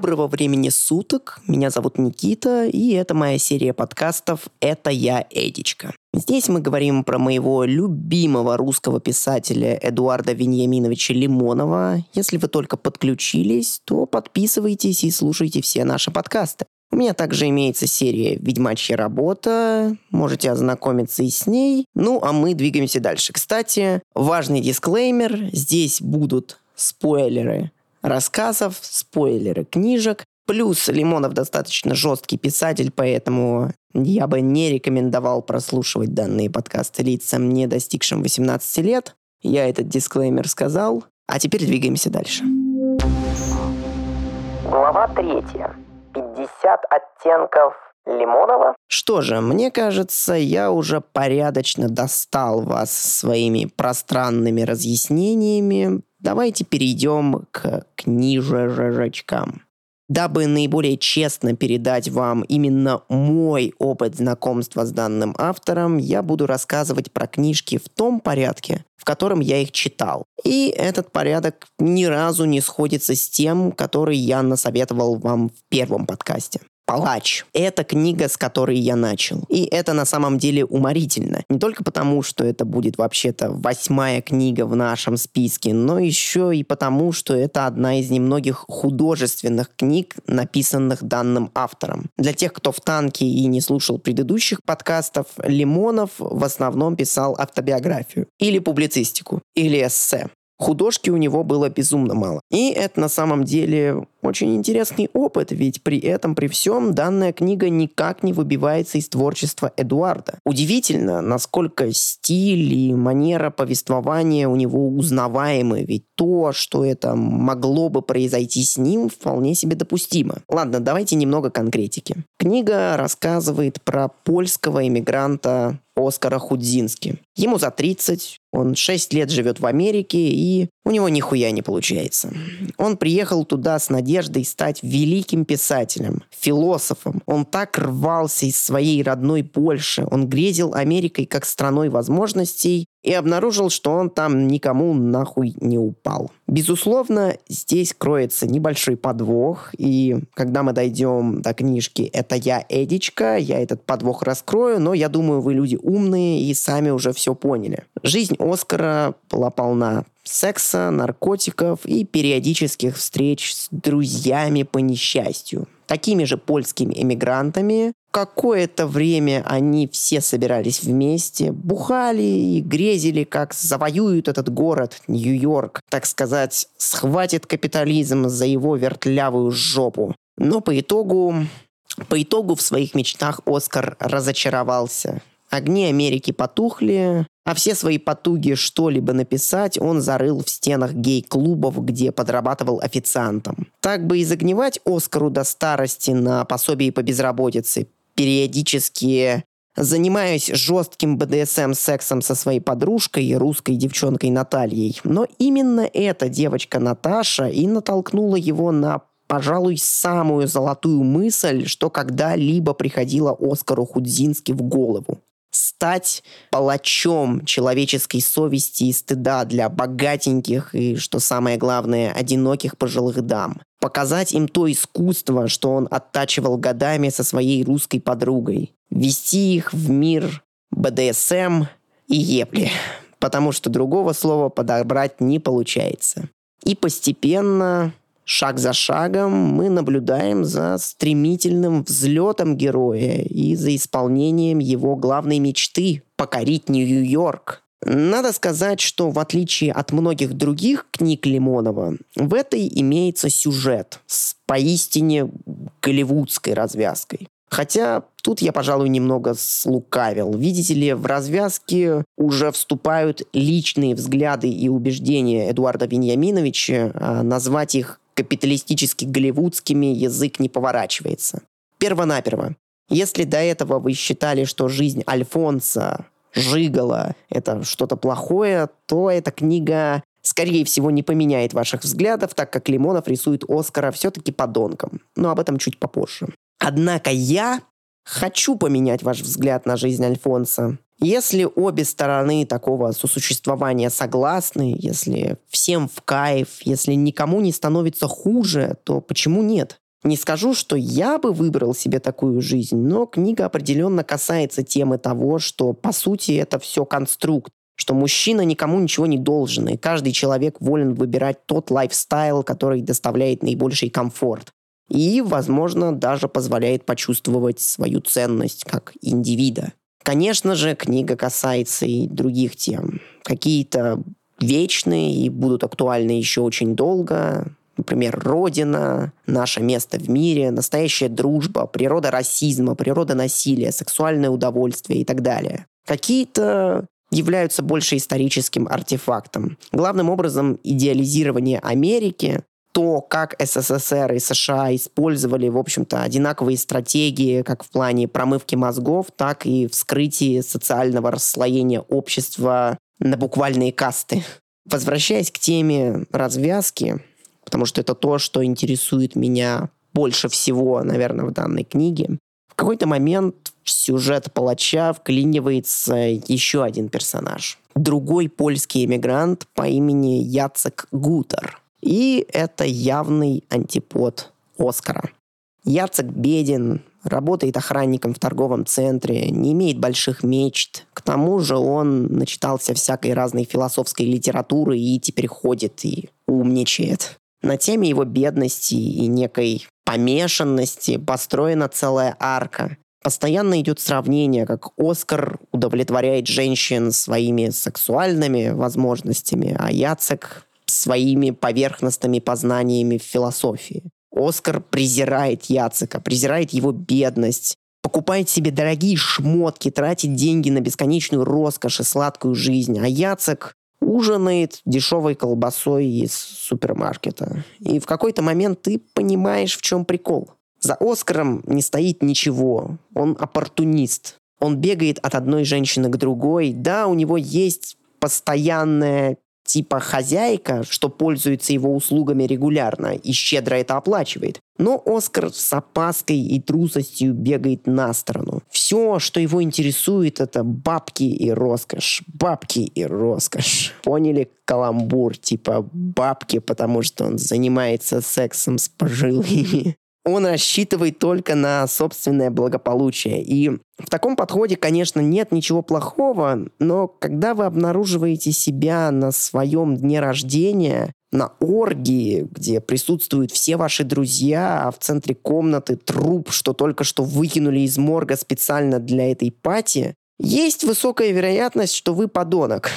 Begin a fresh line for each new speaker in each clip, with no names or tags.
Доброго времени суток, меня зовут Никита, и это моя серия подкастов «Это я, Эдичка». Здесь мы говорим про моего любимого русского писателя Эдуарда Вениаминовича Лимонова. Если вы только подключились, то подписывайтесь и слушайте все наши подкасты. У меня также имеется серия «Ведьмачья работа», можете ознакомиться и с ней. Ну, а мы двигаемся дальше. Кстати, важный дисклеймер, здесь будут спойлеры рассказов, спойлеры книжек. Плюс Лимонов достаточно жесткий писатель, поэтому я бы не рекомендовал прослушивать данные подкасты лицам, не достигшим 18 лет. Я этот дисклеймер сказал. А теперь двигаемся дальше. Глава третья. 50 оттенков Лимонова. Что же, мне кажется, я уже порядочно достал вас своими пространными разъяснениями. Давайте перейдем к книжечкам. Дабы наиболее честно передать вам именно мой опыт знакомства с данным автором, я буду рассказывать про книжки в том порядке, в котором я их читал. И этот порядок ни разу не сходится с тем, который я насоветовал вам в первом подкасте. «Палач». Это книга, с которой я начал. И это на самом деле уморительно. Не только потому, что это будет вообще-то восьмая книга в нашем списке, но еще и потому, что это одна из немногих художественных книг, написанных данным автором. Для тех, кто в танке и не слушал предыдущих подкастов, Лимонов в основном писал автобиографию или публицистику, или эссе. Художки у него было безумно мало. И это на самом деле очень интересный опыт, ведь при этом, при всем, данная книга никак не выбивается из творчества Эдуарда. Удивительно, насколько стиль и манера повествования у него узнаваемы, ведь то, что это могло бы произойти с ним, вполне себе допустимо. Ладно, давайте немного конкретики. Книга рассказывает про польского иммигранта Оскара Худзински. Ему за 30, он 6 лет живет в Америке, и у него нихуя не получается. Он приехал туда с надеждой стать великим писателем, философом. Он так рвался из своей родной Польши. Он грезил Америкой как страной возможностей, и обнаружил, что он там никому нахуй не упал. Безусловно, здесь кроется небольшой подвох, и когда мы дойдем до книжки «Это я, Эдичка», я этот подвох раскрою, но я думаю, вы люди умные и сами уже все поняли. Жизнь Оскара была полна секса, наркотиков и периодических встреч с друзьями по несчастью такими же польскими эмигрантами. Какое-то время они все собирались вместе, бухали и грезили, как завоюют этот город, Нью-Йорк, так сказать, схватит капитализм за его вертлявую жопу. Но по итогу, по итогу в своих мечтах Оскар разочаровался. Огни Америки потухли, а все свои потуги что-либо написать он зарыл в стенах гей-клубов, где подрабатывал официантом. Так бы и загнивать Оскару до старости на пособии по безработице, периодически занимаюсь жестким БДСМ-сексом со своей подружкой, русской девчонкой Натальей. Но именно эта девочка Наташа и натолкнула его на пожалуй, самую золотую мысль, что когда-либо приходила Оскару Худзински в голову стать палачом человеческой совести и стыда для богатеньких и, что самое главное, одиноких пожилых дам. Показать им то искусство, что он оттачивал годами со своей русской подругой. Вести их в мир БДСМ и епли, потому что другого слова подобрать не получается. И постепенно Шаг за шагом мы наблюдаем за стремительным взлетом героя и за исполнением его главной мечты – покорить Нью-Йорк. Надо сказать, что в отличие от многих других книг Лимонова, в этой имеется сюжет с поистине голливудской развязкой. Хотя тут я, пожалуй, немного слукавил. Видите ли, в развязке уже вступают личные взгляды и убеждения Эдуарда Вениаминовича, а назвать их капиталистически голливудскими язык не поворачивается. Первонаперво. Если до этого вы считали, что жизнь Альфонса, Жигала — это что-то плохое, то эта книга скорее всего, не поменяет ваших взглядов, так как Лимонов рисует Оскара все-таки подонком. Но об этом чуть попозже. Однако я хочу поменять ваш взгляд на жизнь Альфонса. Если обе стороны такого сосуществования согласны, если всем в кайф, если никому не становится хуже, то почему нет? Не скажу, что я бы выбрал себе такую жизнь, но книга определенно касается темы того, что, по сути, это все конструкт, что мужчина никому ничего не должен, и каждый человек волен выбирать тот лайфстайл, который доставляет наибольший комфорт. И, возможно, даже позволяет почувствовать свою ценность как индивида. Конечно же, книга касается и других тем. Какие-то вечные и будут актуальны еще очень долго. Например, Родина, наше место в мире, настоящая дружба, природа расизма, природа насилия, сексуальное удовольствие и так далее. Какие-то являются больше историческим артефактом. Главным образом, идеализирование Америки, то, как СССР и США использовали, в общем-то, одинаковые стратегии как в плане промывки мозгов, так и вскрытии социального расслоения общества на буквальные касты. Возвращаясь к теме развязки, потому что это то, что интересует меня больше всего, наверное, в данной книге, в какой-то момент в сюжет палача вклинивается еще один персонаж. Другой польский эмигрант по имени Яцек Гутер. И это явный антипод Оскара. Яцек беден, работает охранником в торговом центре, не имеет больших мечт. К тому же он начитался всякой разной философской литературы и теперь ходит и умничает. На теме его бедности и некой помешанности построена целая арка. Постоянно идет сравнение, как Оскар удовлетворяет женщин своими сексуальными возможностями, а Яцек своими поверхностными познаниями в философии. Оскар презирает Яцека, презирает его бедность, покупает себе дорогие шмотки, тратит деньги на бесконечную роскошь и сладкую жизнь, а Яцек ужинает дешевой колбасой из супермаркета. И в какой-то момент ты понимаешь, в чем прикол. За Оскаром не стоит ничего. Он оппортунист. Он бегает от одной женщины к другой. Да, у него есть постоянная типа хозяйка, что пользуется его услугами регулярно и щедро это оплачивает. Но Оскар с опаской и трусостью бегает на сторону. Все, что его интересует, это бабки и роскошь. Бабки и роскошь. Поняли каламбур? Типа бабки, потому что он занимается сексом с пожилыми он рассчитывает только на собственное благополучие. И в таком подходе, конечно, нет ничего плохого, но когда вы обнаруживаете себя на своем дне рождения, на оргии, где присутствуют все ваши друзья, а в центре комнаты труп, что только что выкинули из морга специально для этой пати, есть высокая вероятность, что вы подонок.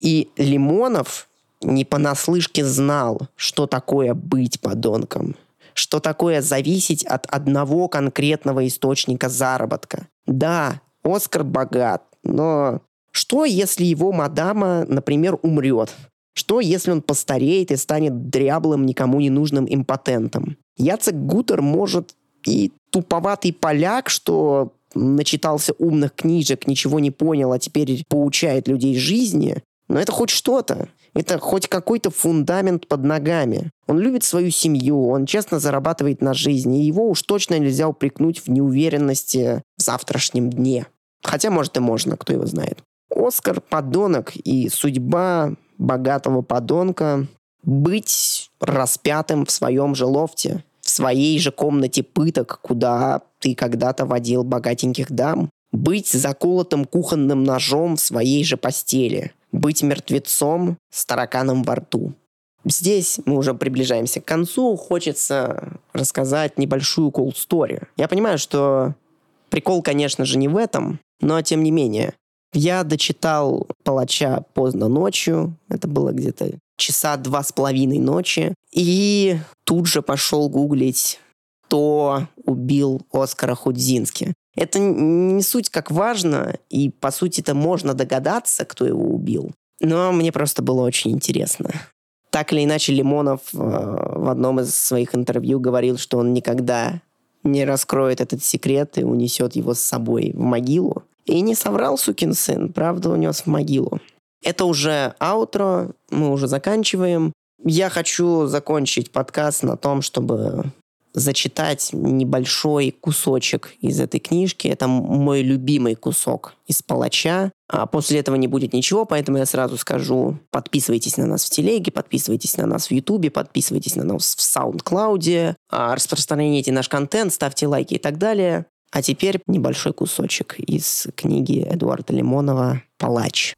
И Лимонов не понаслышке знал, что такое быть подонком что такое зависеть от одного конкретного источника заработка. Да, Оскар богат, но что, если его мадама, например, умрет? Что, если он постареет и станет дряблым, никому не нужным импотентом? Яцек Гутер может и туповатый поляк, что начитался умных книжек, ничего не понял, а теперь поучает людей жизни, но это хоть что-то. Это хоть какой-то фундамент под ногами. Он любит свою семью, он честно зарабатывает на жизнь, и его уж точно нельзя упрекнуть в неуверенности в завтрашнем дне. Хотя, может, и можно, кто его знает. Оскар – подонок, и судьба богатого подонка – быть распятым в своем же лофте, в своей же комнате пыток, куда ты когда-то водил богатеньких дам, быть заколотым кухонным ножом в своей же постели – быть мертвецом с тараканом во рту. Здесь мы уже приближаемся к концу. Хочется рассказать небольшую cool story. Я понимаю, что прикол, конечно же, не в этом, но тем не менее. Я дочитал «Палача» поздно ночью. Это было где-то часа два с половиной ночи. И тут же пошел гуглить, кто убил Оскара Худзински. Это не суть как важно, и по сути это можно догадаться, кто его убил. Но мне просто было очень интересно. Так или иначе, Лимонов э, в одном из своих интервью говорил, что он никогда не раскроет этот секрет и унесет его с собой в могилу. И не соврал сукин сын, правда унес в могилу. Это уже аутро, мы уже заканчиваем. Я хочу закончить подкаст на том, чтобы зачитать небольшой кусочек из этой книжки. Это мой любимый кусок из «Палача». А после этого не будет ничего, поэтому я сразу скажу, подписывайтесь на нас в телеге, подписывайтесь на нас в ютубе, подписывайтесь на нас в саундклауде, распространяйте наш контент, ставьте лайки и так далее. А теперь небольшой кусочек из книги Эдуарда Лимонова «Палач».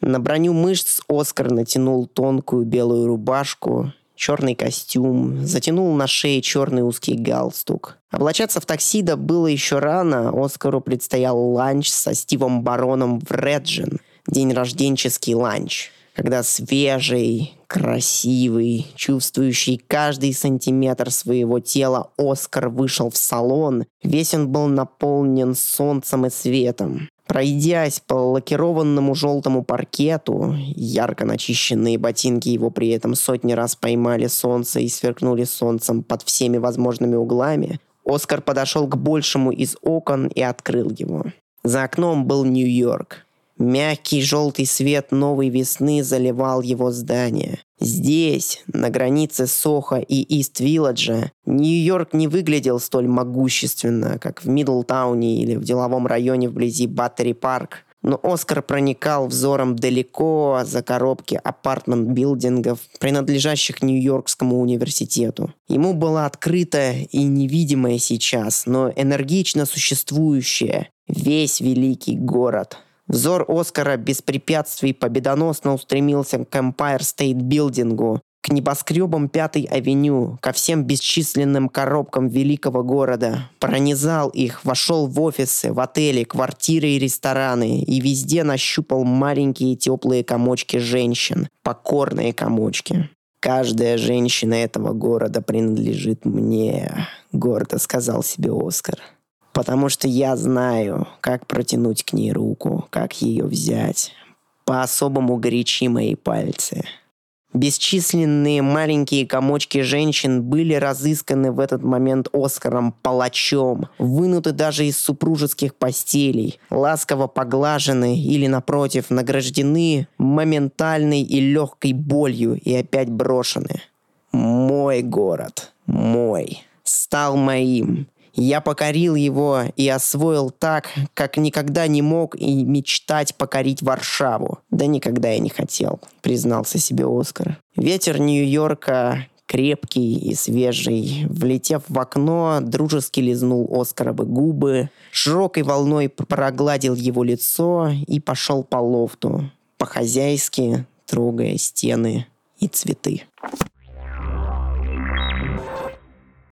На броню мышц Оскар натянул тонкую белую рубашку, черный костюм, затянул на шее черный узкий галстук. Облачаться в таксидо было еще рано, Оскару предстоял ланч со Стивом Бароном в Regine, день рожденческий ланч когда свежий, красивый, чувствующий каждый сантиметр своего тела Оскар вышел в салон, весь он был наполнен солнцем и светом. Пройдясь по лакированному желтому паркету, ярко начищенные ботинки его при этом сотни раз поймали солнце и сверкнули солнцем под всеми возможными углами, Оскар подошел к большему из окон и открыл его. За окном был Нью-Йорк. Мягкий желтый свет новой весны заливал его здание. Здесь, на границе Сохо и Ист-Вилладжа, Нью-Йорк не выглядел столь могущественно, как в Мидлтауне или в деловом районе вблизи Баттери-Парк. Но Оскар проникал взором далеко за коробки apartment building-ов, принадлежащих Нью-Йоркскому университету. Ему была открыта и невидимая сейчас, но энергично существующая весь великий город – Взор Оскара без препятствий победоносно устремился к Empire State Building, к небоскребам Пятой авеню, ко всем бесчисленным коробкам великого города. Пронизал их, вошел в офисы, в отели, квартиры и рестораны, и везде нащупал маленькие теплые комочки женщин, покорные комочки. «Каждая женщина этого города принадлежит мне», — гордо сказал себе Оскар потому что я знаю, как протянуть к ней руку, как ее взять. По-особому горячи мои пальцы. Бесчисленные маленькие комочки женщин были разысканы в этот момент Оскаром палачом, вынуты даже из супружеских постелей, ласково поглажены или, напротив, награждены моментальной и легкой болью и опять брошены. Мой город, мой, стал моим, я покорил его и освоил так, как никогда не мог и мечтать покорить Варшаву. Да никогда я не хотел, признался себе Оскар. Ветер Нью-Йорка крепкий и свежий. Влетев в окно, дружески лизнул Оскаровы губы, широкой волной прогладил его лицо и пошел по лофту, по-хозяйски трогая стены и цветы.